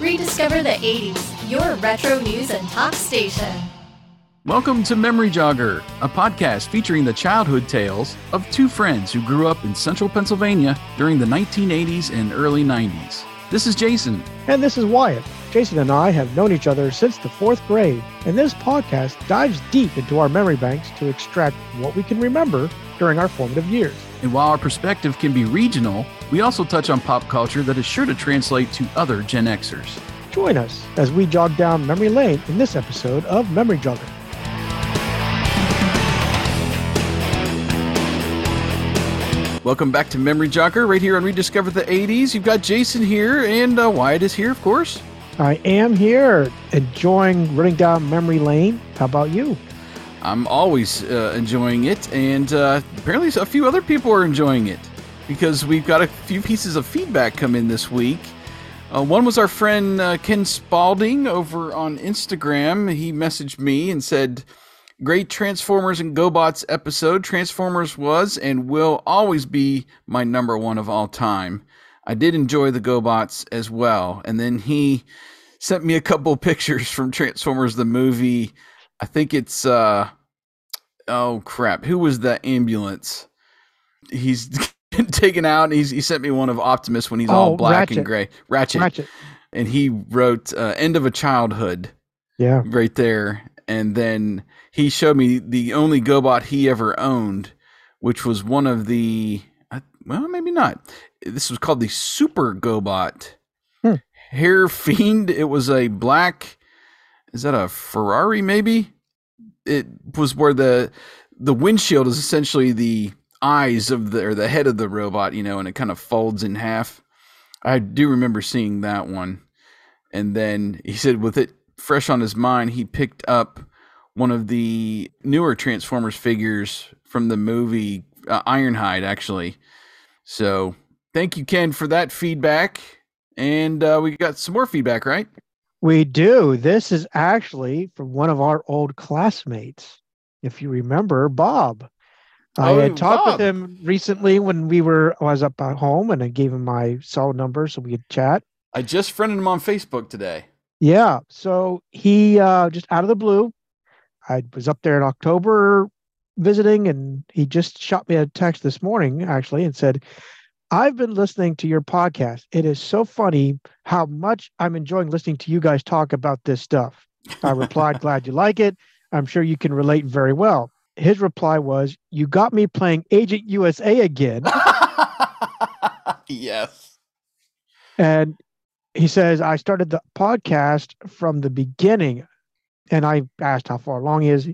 Rediscover the 80s, your retro news and talk station. Welcome to Memory Jogger, a podcast featuring the childhood tales of two friends who grew up in central Pennsylvania during the 1980s and early 90s. This is Jason. And this is Wyatt. Jason and I have known each other since the fourth grade, and this podcast dives deep into our memory banks to extract what we can remember during our formative years. And while our perspective can be regional, we also touch on pop culture that is sure to translate to other Gen Xers. Join us as we jog down memory lane in this episode of Memory Jogger. Welcome back to Memory Jogger, right here on Rediscover the 80s. You've got Jason here, and uh, Wyatt is here, of course. I am here enjoying running down memory lane. How about you? I'm always uh, enjoying it, and uh, apparently a few other people are enjoying it because we've got a few pieces of feedback come in this week. Uh, one was our friend uh, Ken Spalding over on Instagram. He messaged me and said, Great Transformers and GoBots episode. Transformers was and will always be my number one of all time. I did enjoy the GoBots as well. And then he sent me a couple pictures from Transformers the movie. I think it's uh oh crap. Who was that ambulance? He's taken out and he's, he sent me one of Optimus when he's all Oh, black Ratchet. and gray. Ratchet. Ratchet. And he wrote uh, End of a Childhood Yeah. right there. And then he showed me the only GoBot he ever owned, which was one of the, well, maybe not. This was called the Super GoBot. Hmm. Hair Fiend. It was a black, is that a Ferrari maybe? It was where the the windshield is essentially the eyes of the or the head of the robot, you know, and it kind of folds in half. I do remember seeing that one. And then he said with it fresh on his mind, he picked up one of the newer Transformers figures from the movie uh, Ironhide, actually. So thank you, Ken, for that feedback. And uh, we got some more feedback, right? We do. This is actually from one of our old classmates. If you remember, Bob. I Oh, had talked Bob. with him recently when we were I was up at home and I gave him my cell number so we could chat. I just friended him on Facebook today. Yeah. So he uh just out of the blue, I was up there in October visiting and he just shot me a text this morning actually and said, I've been listening to your podcast. It is so funny how much I'm enjoying listening to you guys talk about this stuff. I replied, Glad you like it. I'm sure you can relate very well. His reply was, You got me playing Agent USA again. yes. And he says, I started the podcast from the beginning. And I asked how far along he is.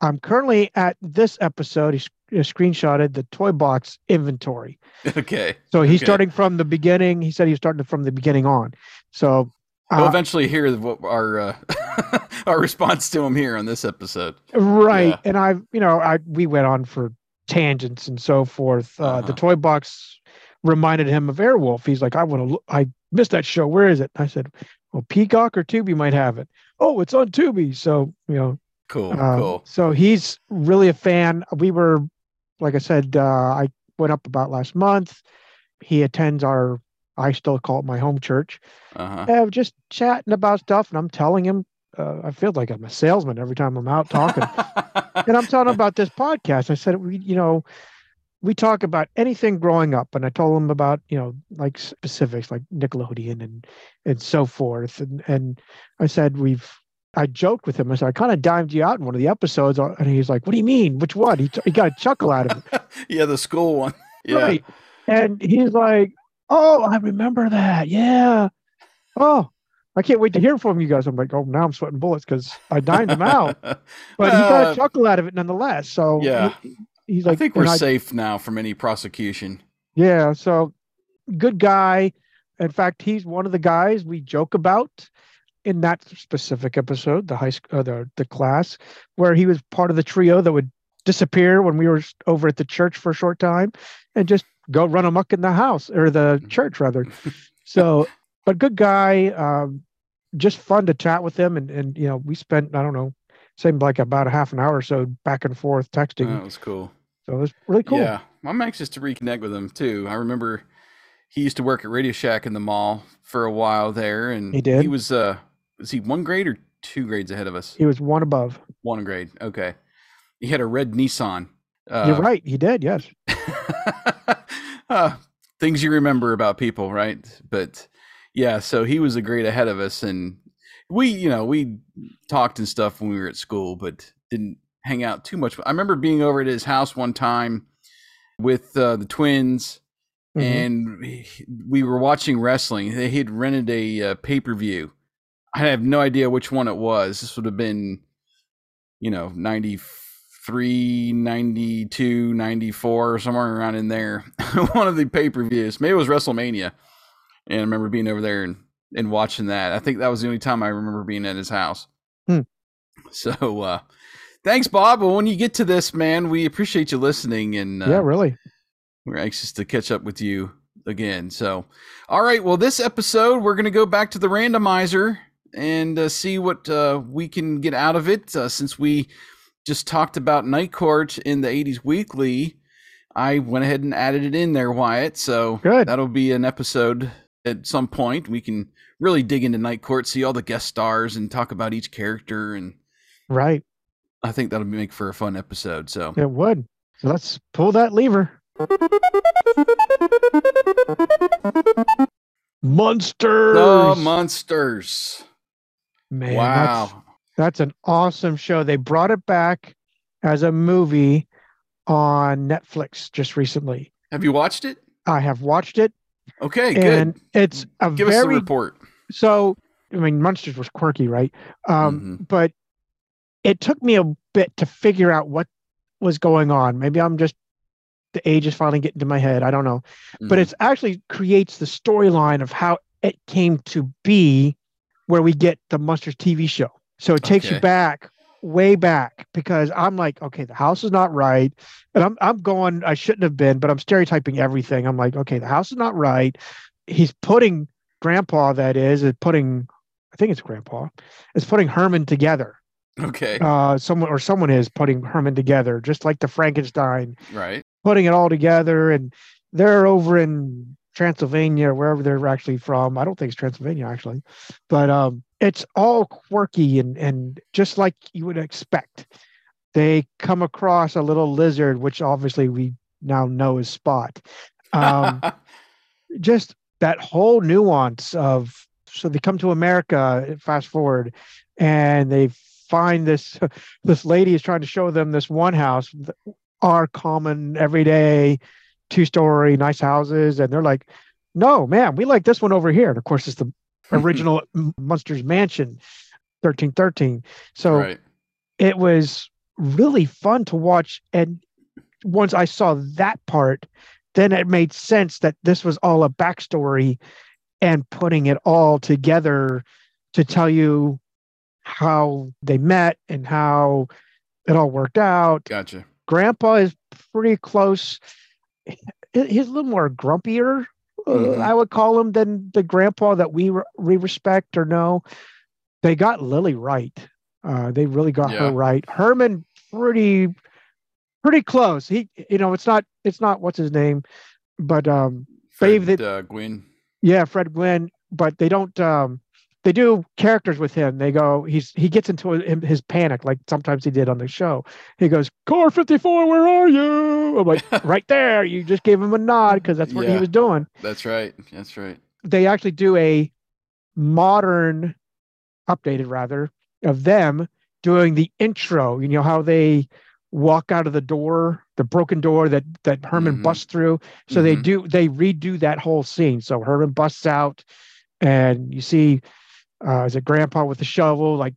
I'm currently at this episode. He sc- he screenshotted the toy box inventory. Okay. So he's Okay. starting from the beginning. He said he was starting from the beginning on. So, We'll uh, eventually hear what our uh, our response to him here on this episode. right. Yeah. And I, you know, I we went on for tangents and so forth. Uh, Uh-huh. The toy box reminded him of Airwolf. He's like, I want to. I missed that show. Where is it? I said, Well, Peacock or Tubi might have it. Oh, it's on Tubi. So you know, Cool. Um, cool. So he's really a fan. We were, like I said, uh, I went up about last month. He attends our, I still call it my home church. Uh-huh. And just chatting about stuff, and I'm telling him, uh, I feel like I'm a salesman every time I'm out talking. and I'm telling him about this podcast. I said, we, you know, we talk about anything growing up, and I told him about, you know, like specifics, like Nickelodeon and and so forth. And and I said we've. I joked with him. I said I kind of dimed you out in one of the episodes, uh, and he's like, "What do you mean? Which one?" He, t- he got a chuckle out of it. yeah, the school one. Yeah. Right. And he's like, Oh, I remember that. Yeah. Oh, I can't wait to hear from you guys. I'm like, Oh, now I'm sweating bullets because I dined him out. But he got a chuckle out of it nonetheless. So yeah. he- he's like, I think we're safe now from any prosecution. Yeah. So good guy. In fact, he's one of the guys we joke about in that specific episode, the high school, uh, the the class, where he was part of the trio that would disappear when we were over at the church for a short time, and just go run amok in the house or the church rather. So, but good guy. Um, just fun to chat with him, and and you know we spent I don't know, seemed like about a half an hour or so back and forth texting. That was cool. So it was really cool. Yeah, I'm anxious to reconnect with him too. I remember he used to work at Radio Shack in the mall for a while there, and He did? He was uh, was he one grade or two grades ahead of us? He was one above. One grade. Okay. He had a red Nissan. Uh, You're right. He did. Yes. uh, things you remember about people, right? But yeah, so he was a grade ahead of us, and we, you know, we talked and stuff when we were at school, but didn't hang out too much. I remember being over at his house one time with uh, the twins, Mhm. and we were watching wrestling. They had rented a uh, pay per view. I have no idea which one it was. This would have been, you know, 93, 92, 94, somewhere around in there. one of the pay per views. Maybe it was WrestleMania. And I remember being over there and, and watching that. I think that was the only time I remember being at his house. Hmm. So, uh, thanks, Bob. Well, when you get to this, man, we appreciate you listening. And uh, yeah. Really. we're anxious to catch up with you again. So, all right. Well, this episode, we're going to go back to the randomizer and uh, see what uh, we can get out of it. Uh, since we just talked about Night Court in the 80s Weekly, I went ahead and added it in there, Wyatt. So, Good. that'll be an episode at some point. We can really dig into Night Court, see all the guest stars, and talk about each character. And Right. I think that'll make for a fun episode. So, It would. So let's pull that lever. Munsters. the Munsters. Man, wow. That's, that's an awesome show. They brought it back as a movie on Netflix just recently. Have you watched it? I have watched it, Okay, good. and it's a Give us a very report. so. I mean, Munsters was quirky, right? Um, Mhm. But it took me a bit to figure out what was going on. Maybe I'm just the age is finally getting to my head. I don't know. but Mhm. it's actually creates the storyline of how it came to be where we get the Munsters tv show. So it takes you back way back because i'm like okay the house is not right. And i'm i'm going i shouldn't have been but i'm stereotyping everything. I'm like okay the house is not right. He's putting grandpa that is is putting i think it's grandpa is putting herman together. Okay, uh someone or someone is putting herman together just like the frankenstein. Right. putting it all together and they're over in Transylvania, wherever they're actually from. I don't think it's Transylvania actually, but um, it's all quirky and and just like you would expect. They come across a little lizard, which obviously we now know is Spot. Um, just that whole nuance of so they come to America. Fast forward, and they find this this lady is trying to show them this one house, our common everyday two story nice houses, and they're like, "No, man, we like this one over here." And of course, it's the original Munsters Mansion, thirteen thirteen. So right. it was really fun to watch. And once I saw that part, then it made sense that this was all a backstory and putting it all together to tell you how they met and how it all worked out. Gotcha. Grandpa is pretty close. He- He's a little more grumpier, uh, Mhm. I would call him, than the grandpa that we re- we respect or know. They got Lily right. Uh, they really got Yeah. her right. Herman, pretty pretty close. He, you know, it's not it's not what's his name, but um, Fred, that- uh, Gwynne. yeah, Fred Gwynne. But they don't. Um, they do characters with him. They go. He's he gets into his, panic like sometimes he did on the show. He goes, "Car fifty four, where are you?" I'm like, "Right there." You just gave him a nod because that's what he was doing. That's right. That's right. They actually do a modern, updated rather, of them doing the intro. You know how they walk out of the door, the broken door that that Herman Mhm. busts through. So they Mhm. do they redo that whole scene. So Herman busts out, and you see, uh, is it Grandpa with the shovel like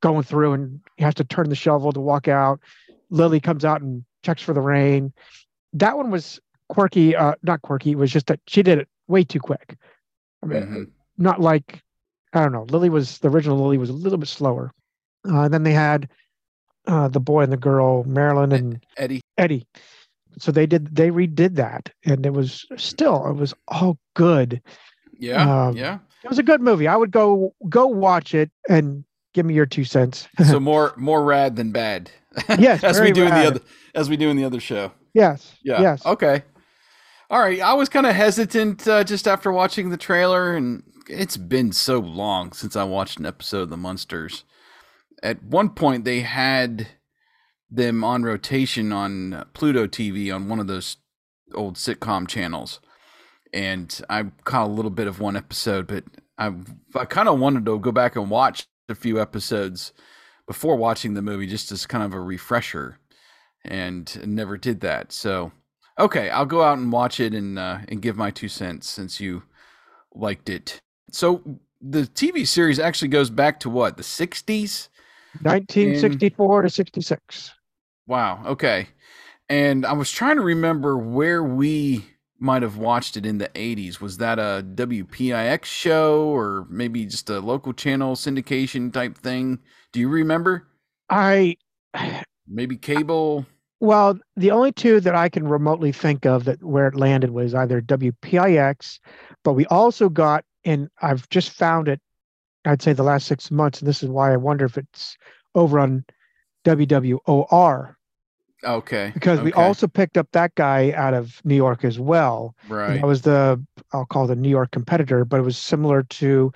going through, and he has to turn the shovel to walk out. Lily comes out and checks for the rain. That one was quirky, uh, not quirky. It was just that she did it way too quick. I mean, Mhm. not like I don't know. Lily was the original. Lily was a little bit slower. Uh, and then they had uh, the boy and the girl, Marilyn and Eddie. Eddie. So they did they redid that, and it was still it was all good. Yeah. Um, yeah. It was a good movie. I would go go watch it and give me your two cents. So more more rad than bad. Yes, as we do in the other as we do in the other show. yes, Yeah. yes. Okay. All right, I was kind of hesitant uh, just after watching the trailer, and it's been so long since I watched an episode of The Munsters. At one point, they had them on rotation on Pluto TV on one of those old sitcom channels, and I caught a little bit of one episode, but I I kind of wanted to go back and watch a few episodes before watching the movie just as kind of a refresher, and never did that. So okay, I'll go out and watch it and uh, and give my two cents since you liked it. So the TV series actually goes back to what the '60s. 1964 to 66. Wow. Okay. And I was trying to remember where we might have watched it in the 80s. Was that a WPIX show or maybe just a local channel syndication type thing? Do you remember? I Maybe cable? well, the only two that I can remotely think of that where it landed was either WPIX, but we also got and I've just found it I'd say the last 6 months and this is why I wonder if it's over on WWOR Okay. because we also picked up that guy out of New York as well. And Right. That was the I'll call the New York competitor, but it was similar to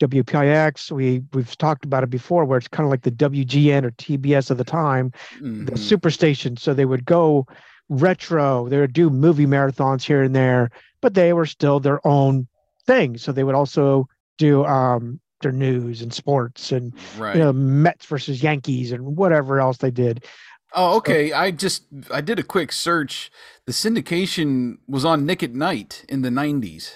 WPIX. We we've talked about it before, where it's kind of like the WGN or TBS of the time, the Mhm. superstation. So they would go retro. They would do movie marathons here and there, but they were still their own thing. So they would also do um, their news and sports and Right. you know Mets versus Yankees and whatever else they did. Oh, okay. I just I did a quick search. The syndication was on Nick at Night in the '90s.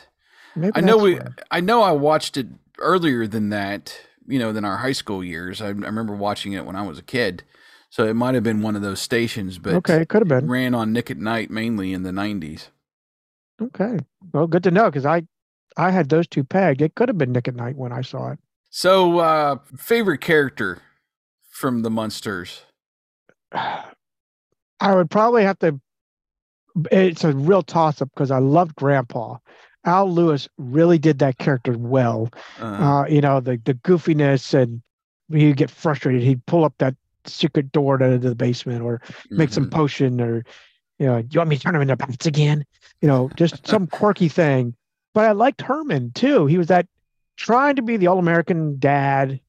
Maybe I know we. where- I know I watched it earlier than that. You know, than our high school years. I, I remember watching it when I was a kid. So it might have been one of those stations, but okay, it could have been. ran on Nick at Night mainly in the '90s. Okay. Well, good to know because I I had those two pegged. It could have been Nick at Night when I saw it. So, uh, favorite character from the Munsters? I would probably have to. It's a real toss up because I loved Grandpa. Al Lewis really did that character well. Uh, Uh, you know, the the goofiness and he'd get frustrated, he'd pull up that secret door to the basement or make some mhm. potion or you know, you want me to turn him into bats again? You know, just some quirky thing. But I liked Herman too. He was that trying to be the all American dad,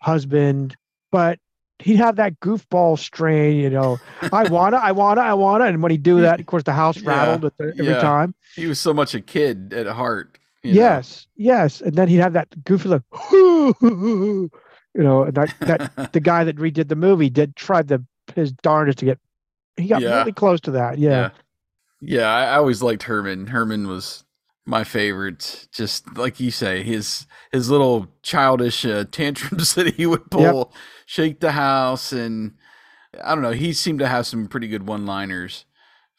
husband, but he'd have that goofball strain, you know. I wanna, I wanna, I wanna. And when he'd do that, of course the house rattled at the, every yeah. time. He was so much a kid at heart. you know? Yes, yes. And then he'd have that goofy look, you know, and that that the guy that redid the movie did try the his darndest to get he got Yeah. really close to that. Yeah. Yeah. Yeah, I, I always liked Herman. Herman was my favorite. Just like you say, his his little childish uh, tantrums that he would pull, shake the house, and I don't know. He seemed to have some pretty good one-liners.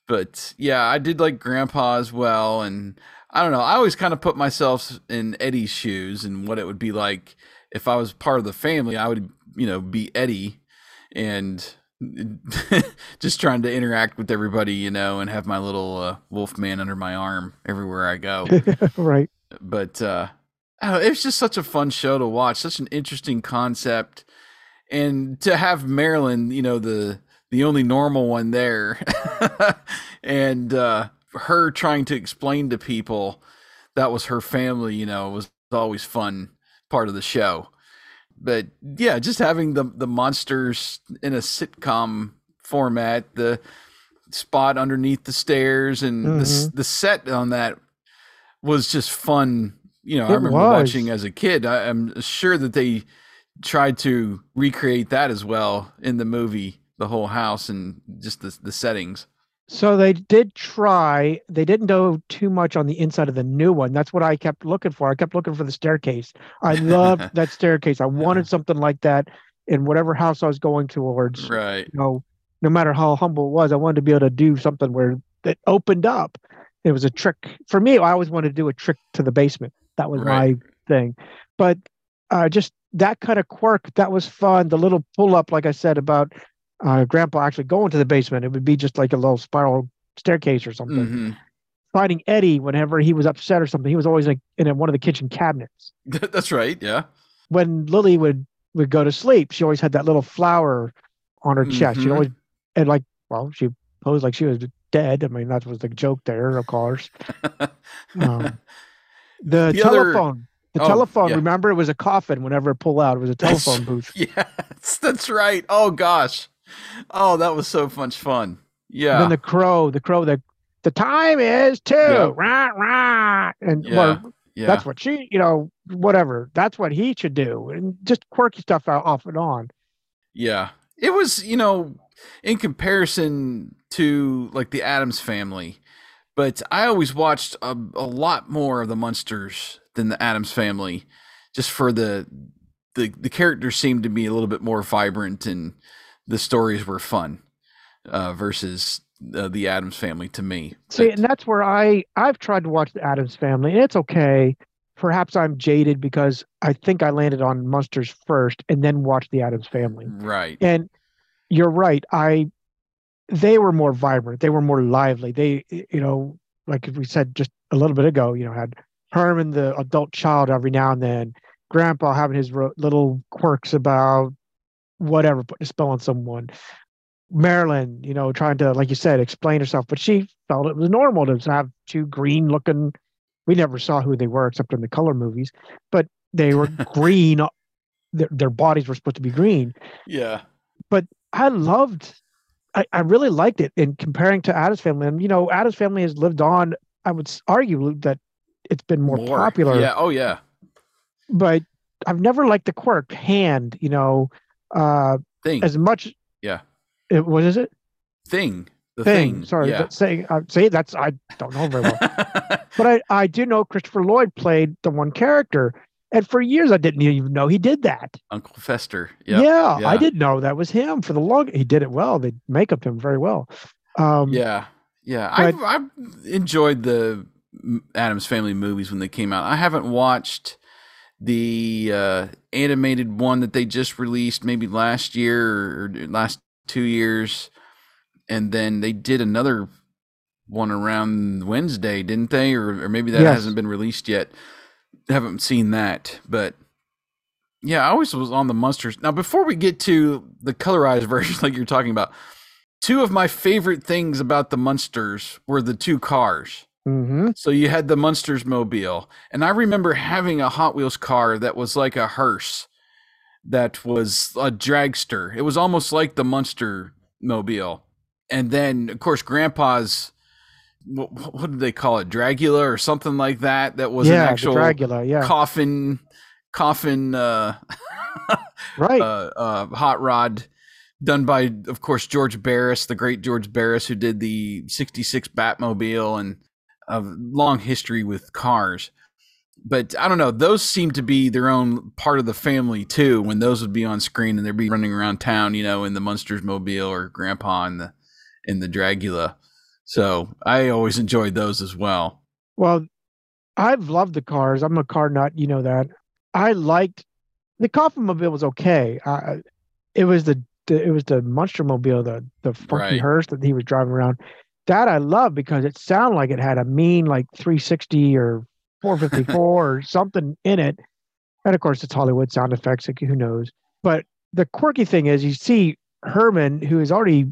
But yeah, I did like Grandpa as well, and I don't know. I always kind of put myself in Eddie's shoes and what it would be like if I was part of the family. I would, you know, be Eddie and just trying to interact with everybody, you know, and have my little uh, wolf man under my arm everywhere I go. right. but uh, I it was just such a fun show to watch, such an interesting concept, and to have Marilyn, you know, the the only normal one there, and uh, her trying to explain to people that was her family, you know, was always fun part of the show. But yeah, just having the the monsters in a sitcom format, the spot underneath the stairs, and the s mm-hmm. the set on that was just fun. You know, I remember was. watching as a kid. I, I'm sure that they tried to recreate that as well in the movie, the whole house and just the the settings. So they did try. They didn't go too much on the inside of the new one. That's what I kept looking for. I kept looking for the staircase. I loved that staircase. I wanted something like that in whatever house I was going towards. Right. You know, no matter how humble it was, I wanted to be able to do something where it opened up. It was a trick for me. I always wanted to do a trick to the basement. That was Right. my thing. But uh, just that kind of quirk, that was fun. The little pull up, like I said about uh, Grandpa actually going to the basement. It would be just like a little spiral staircase or something. hmm Finding Eddie whenever he was upset or something, he was always like in one of the kitchen cabinets. That's right. Yeah. When Lily would would go to sleep, she always had that little flower on her chest. She'd Mhm. always and like well, she posed like she was dead. I mean, that was the joke there, of course. Um, the, The other- telephone, the Oh, telephone. yeah. Remember, it was a coffin. Whenever it pulled out, it was a That's- telephone booth. yes, that's right. Oh gosh. Oh, that was so much fun. Yeah. And then the crow, the crow, the the time is two. Yeah. Rah, rah. And Yeah. well, yeah. that's what she, you know, whatever. That's what he should do, and just quirky stuff off and on. Yeah. It was, you know, in comparison to like the Addams family, but I always watched a, a lot more of the Munsters than the Addams family just for the the the characters seemed to be a little bit more vibrant and the stories were fun uh versus uh, the Addams family to me. See, But- and that's where I I've tried to watch the Addams Family, and it's okay. Perhaps I'm jaded because I think I landed on Munsters first, and then watched the Addams Family. right. And you're right. I they were more vibrant. They were more lively. They, you know, like we said just a little bit ago, you know, had Herman, the adult child, every now and then. Grandpa having his ro- little quirks about whatever, putting a spell on someone. Marilyn, you know, trying to, like you said, explain herself, but she felt it was normal to have two green looking. We never saw who they were except in the color movies, but they were green. Their, their bodies were supposed to be green. Yeah. But I loved, I, I really liked it in comparing to Addams Family. And, you know, Addams Family has lived on, I would argue that it's been more, popular, Yeah. Oh yeah. but I've never liked the quirk hand, you know, uh, Thing. as much. Yeah. It, what is it? thing. The Thing. thing. Sorry. Yeah. Saying, uh, say that's, I don't know very well. but I, I do know Christopher Lloyd played the one character. And for years, I didn't even know he did that. Uncle Fester. Yep. Yeah, I didn't know that was him for the long. He did it well. They make up him very well. Um, Yeah, yeah. I've, I've enjoyed the Addams Family movies when they came out. I haven't watched the uh, animated one that they just released, maybe last year or, last two years, and then they did another one around Wednesday, didn't they? Or, or maybe that Yes. hasn't been released yet. haven't seen that, but yeah, I always was on the Munsters. Now, before we get to the colorized version, like you're talking about, two of my favorite things about the Munsters were the two cars. Mhm. So you had the Munsters mobile, and I remember having a Hot Wheels car that was like a hearse, that was a dragster. It was almost like the Munster mobile, and then of course Grandpa's. What, what did they call it? Dragula or something like that. That was yeah, an actual Dragula. Yeah, coffin, coffin. Uh, right. uh, uh, hot rod done by, of course, George Barris, the great George Barris, who did the 66 Batmobile and a long history with cars. But I don't know, those seem to be their own part of the family too. When those would be on screen and they'd be running around town, you know, in the Munsters mobile or Grandpa in the in the Dragula. So I always enjoyed those as well. Well, I've loved the cars. I'm a car nut. You know that. I liked the Coffin Mobile was okay. Uh, it was the, the it was the Munster Mobile, the the funky Right. hearse that he was driving around. That I love because it sounded like it had a mean like 360 or 454 or something in it. And of course, it's Hollywood sound effects. Like, who knows? But the quirky thing is, you see Herman, who is already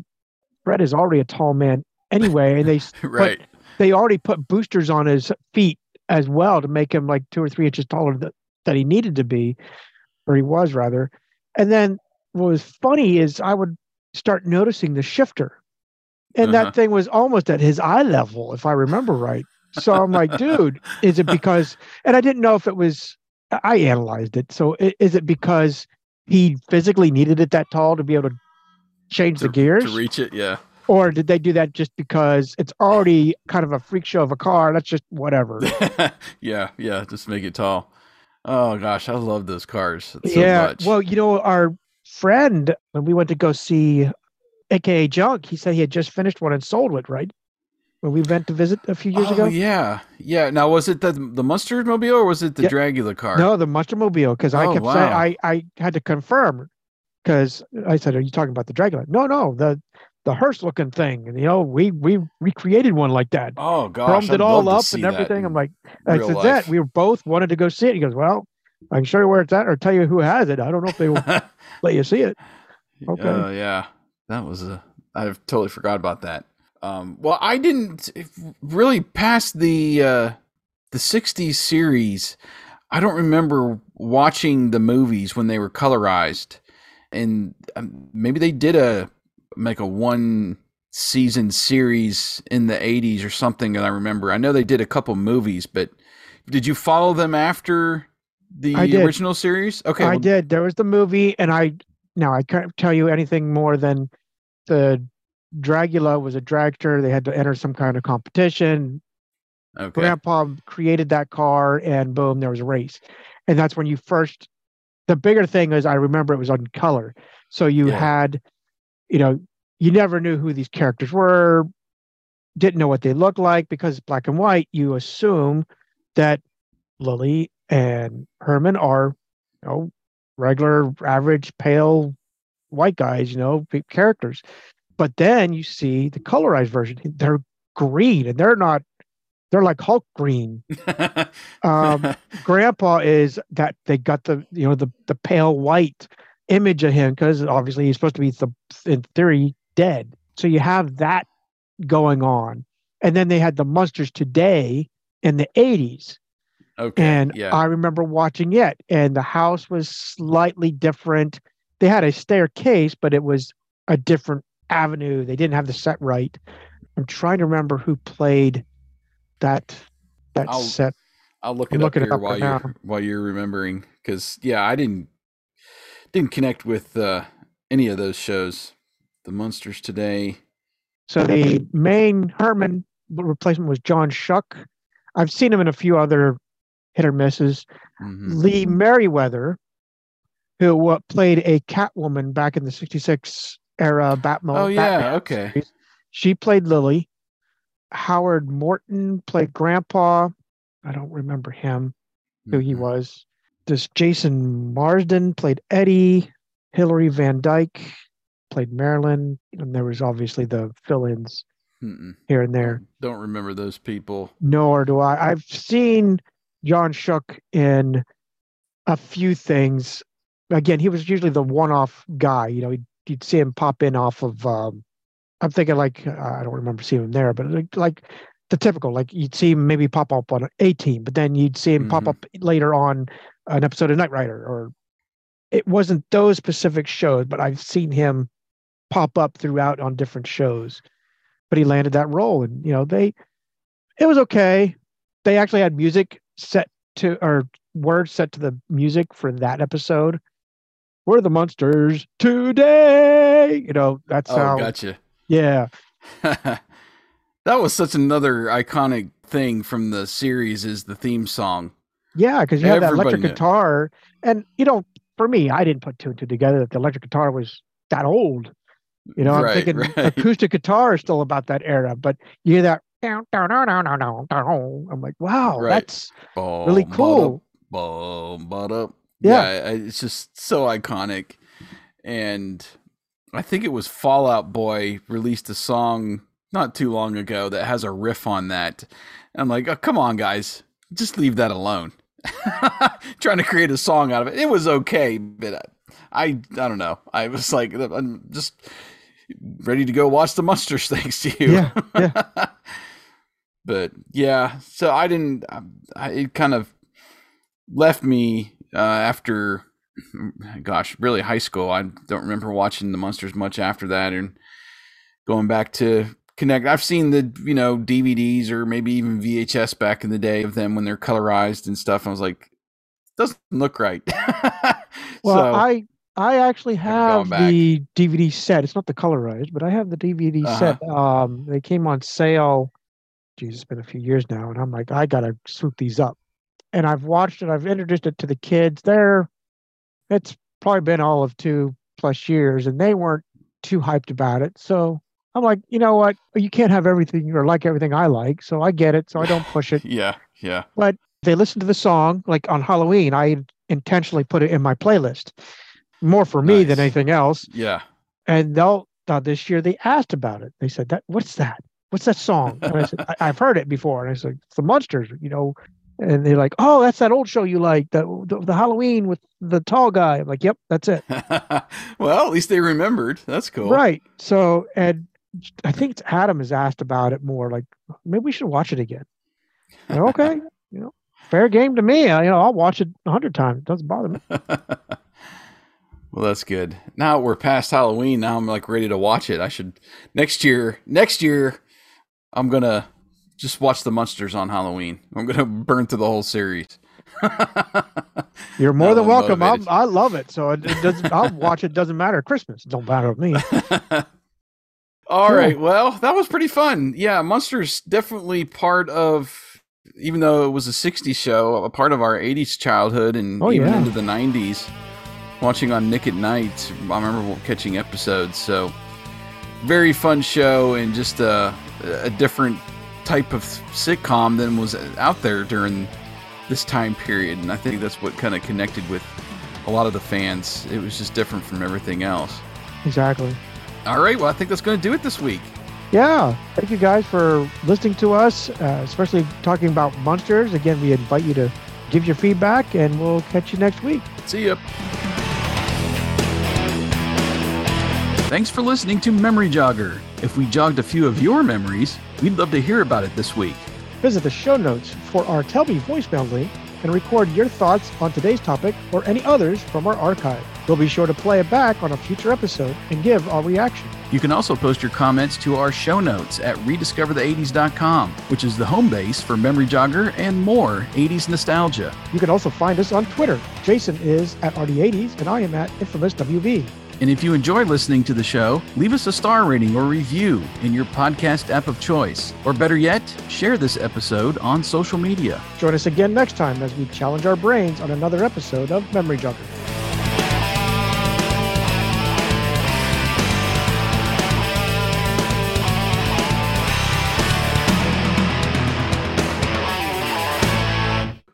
Fred is already a tall man anyway, and they right. they already put boosters on his feet as well to make him like two or three inches taller that, that he needed to be, or he was rather. And then what was funny is I would start noticing the shifter, and Uh-huh. that thing was almost at his eye level, if I remember right. So I'm like, dude, is it because? And I didn't know if it was. I analyzed it. So is it because he physically needed it that tall to be able to change the gears? to reach it. Yeah. or did they do that just because it's already kind of a freak show of a car? That's just whatever. yeah, yeah, just make it tall. Oh gosh, I love those cars so yeah. much. Well, you know, our friend when we went to go see, aka Junk, he said he had just finished one and sold it. Right when we went to visit a few years oh, ago. yeah, yeah. Now, was it the the Munster Mobile or was it the Yeah. Dragula car? No, the Munster Mobile, because I Oh, kept saying. I I had to confirm because I said, "Are you talking about the Dragula?" No, no, the the hearse looking thing, and you know, we we recreated one like that. Oh gosh, chromed it all up and everything. I'm like, I said life. that we were both wanted to go see it. He goes, well, I can show you where it's at or tell you who has it. I don't know if they will let you see it. Oh, okay. Oh yeah, that was a. I've totally forgot about that. Um, well, I didn't really past the uh, the '60s series. I don't remember watching the movies when they were colorized, and um, maybe they did a like a one season series in the 80s or something that I remember. I know they did a couple movies, but did you follow them after the original series? Okay. I well, did. There was the movie and I now I can't tell you anything more than the Dragula was a dragster. They had to enter some kind of competition. Okay. Grandpa created that car and boom, there was a race. And that's when you first the bigger thing is I remember it was on color. So you yeah. had, you know, you never knew who these characters were, didn't know what they looked like because black and white. You assume that Lily and Herman are, you know, regular, average, pale white guys, you know, characters. But then you see the colorized version. They're green and they're not, they're like Hulk green. um, Grandpa is that they got the, you know, the, the pale white image of him because obviously he's supposed to be the, in theory, dead. So you have that going on. And then they had the Munsters Today in the 80s. Okay. And yeah. I remember watching it, and the house was slightly different. They had a staircase, but it was a different avenue. They didn't have the set right. I'm trying to remember who played that that I'll, set. I'll look it up here it up while right you're now. while you're remembering because yeah, I didn't didn't connect with uh, any of those shows the Munsters today. So the main Herman replacement was John Schuck. I've seen him in a few other hit or misses. Mm-hmm. Lee Meriwether, who uh, played a Catwoman back in the '66 era Batman. Oh yeah, Batman okay. Series. She played Lily. Howard Morton played Grandpa. I don't remember him, who mm-hmm. he was. This Jason Marsden played Eddie. Hilary Van Dyke played Marilyn, and there was obviously the fill-ins here and there. Don't remember those people. Nor do I. I've seen John Schuck in a few things. Again, he was usually the one-off guy. You know, you'd, you'd see him pop in off of. Um, I'm thinking like I don't remember seeing him there, but like, like the typical, like you'd see him maybe pop up on A Team, but then you'd see him mm-hmm. pop up later on an episode of Knight Rider, or it wasn't those specific shows, but I've seen him pop up throughout on different shows. But he landed that role, and you know they, it was okay. They actually had music set to or words set to the music for that episode. We're the Munsters today. You know that's oh, how. Gotcha. Yeah. that was such another iconic thing from the series is the theme song. Yeah, because you have that electric knew. guitar, and you know, for me, I didn't put two and two together that the electric guitar was that old. You know, I'm thinking right. acoustic guitar is still about that era, but you hear that. I'm like, wow, right. that's boom, really cool. Boom, but up. Yeah. yeah, it's just so iconic. And I think it was Fall Out Boy released a song not too long ago that has a riff on that. And I'm like, oh, come on, guys, just leave that alone. Trying to create a song out of it. It was okay, but I, I don't know. I was like, I'm just ready to go watch the Munsters thanks to you. Yeah. yeah. But yeah, so I didn't. I, it kind of left me uh, after, gosh, really high school. I don't remember watching the Munsters much after that, and going back to connect. I've seen the you know DVDs or maybe even VHS back in the day of them when they're colorized and stuff. I was like, doesn't look right. well, so, I I actually have the DVD set. It's not the colorized, but I have the DVD uh-huh. set. Um, they came on sale. It's been a few years now, and I'm like, I gotta swoop these up. And I've watched it. I've introduced it to the kids. They're, it's probably been all of two plus years, and they weren't too hyped about it. So I'm like, you know what? You can't have everything or like everything I like. So I get it. So I don't push it. yeah, yeah. But they listen to the song. Like on Halloween, I intentionally put it in my playlist more for me nice. than anything else. Yeah. And they'll uh, this year they asked about it. They said that what's that? What's that song? And I said I, have heard it before. And I said it's the Munsters, you know. And they're like, oh, that's that old show you like, the, the, the Halloween with the tall guy. I'm like, yep, that's it. well, at least they remembered. That's cool. Right. So, and I think Adam has asked about it more. Like maybe we should watch it again. Like, okay, you know, fair game to me. I, you know, I'll watch it a hundred times. It doesn't bother me. well, that's good. Now we're past Halloween. Now I'm like ready to watch it. I should next year. Next year, I'm gonna just watch the Munsters on Halloween. I'm gonna burn through the whole series. You're more than welcome. i love it. So it, it doesn't. I'll watch it. Doesn't matter. Christmas don't matter with me. All cool. right. Well, that was pretty fun. Yeah, Munsters definitely part of. Even though it was a '60s show, a part of our '80s childhood and oh, even yeah. into the '90s. Watching on Nick at Night, I remember catching episodes. So, very fun show and just a, a different type of sitcom than was out there during this time period, and I think that's what kind of connected with a lot of the fans. It was just different from everything else. Exactly. All right. Well, I think that's going to do it this week. Yeah. Thank you guys for listening to us, uh, especially talking about Munsters. Again, we invite you to give your feedback, and we'll catch you next week. See ya. Thanks for listening to Memory Jogger. If we jogged a few of your memories, we'd love to hear about it this week. Visit the show notes for our Tell Me voicemail link and record your thoughts on today's topic or any others from our archive. We'll be sure to play it back on a future episode and give our reaction. You can also post your comments to our show notes at rediscoverthe80s.com, which is the home base for Memory Jogger and more 80s nostalgia. You can also find us on Twitter. Jason is at RD80s and I am at InfamousWV. And if you enjoy listening to the show, leave us a star rating or review in your podcast app of choice. Or better yet, share this episode on social media. Join us again next time as we challenge our brains on another episode of Memory Jogger.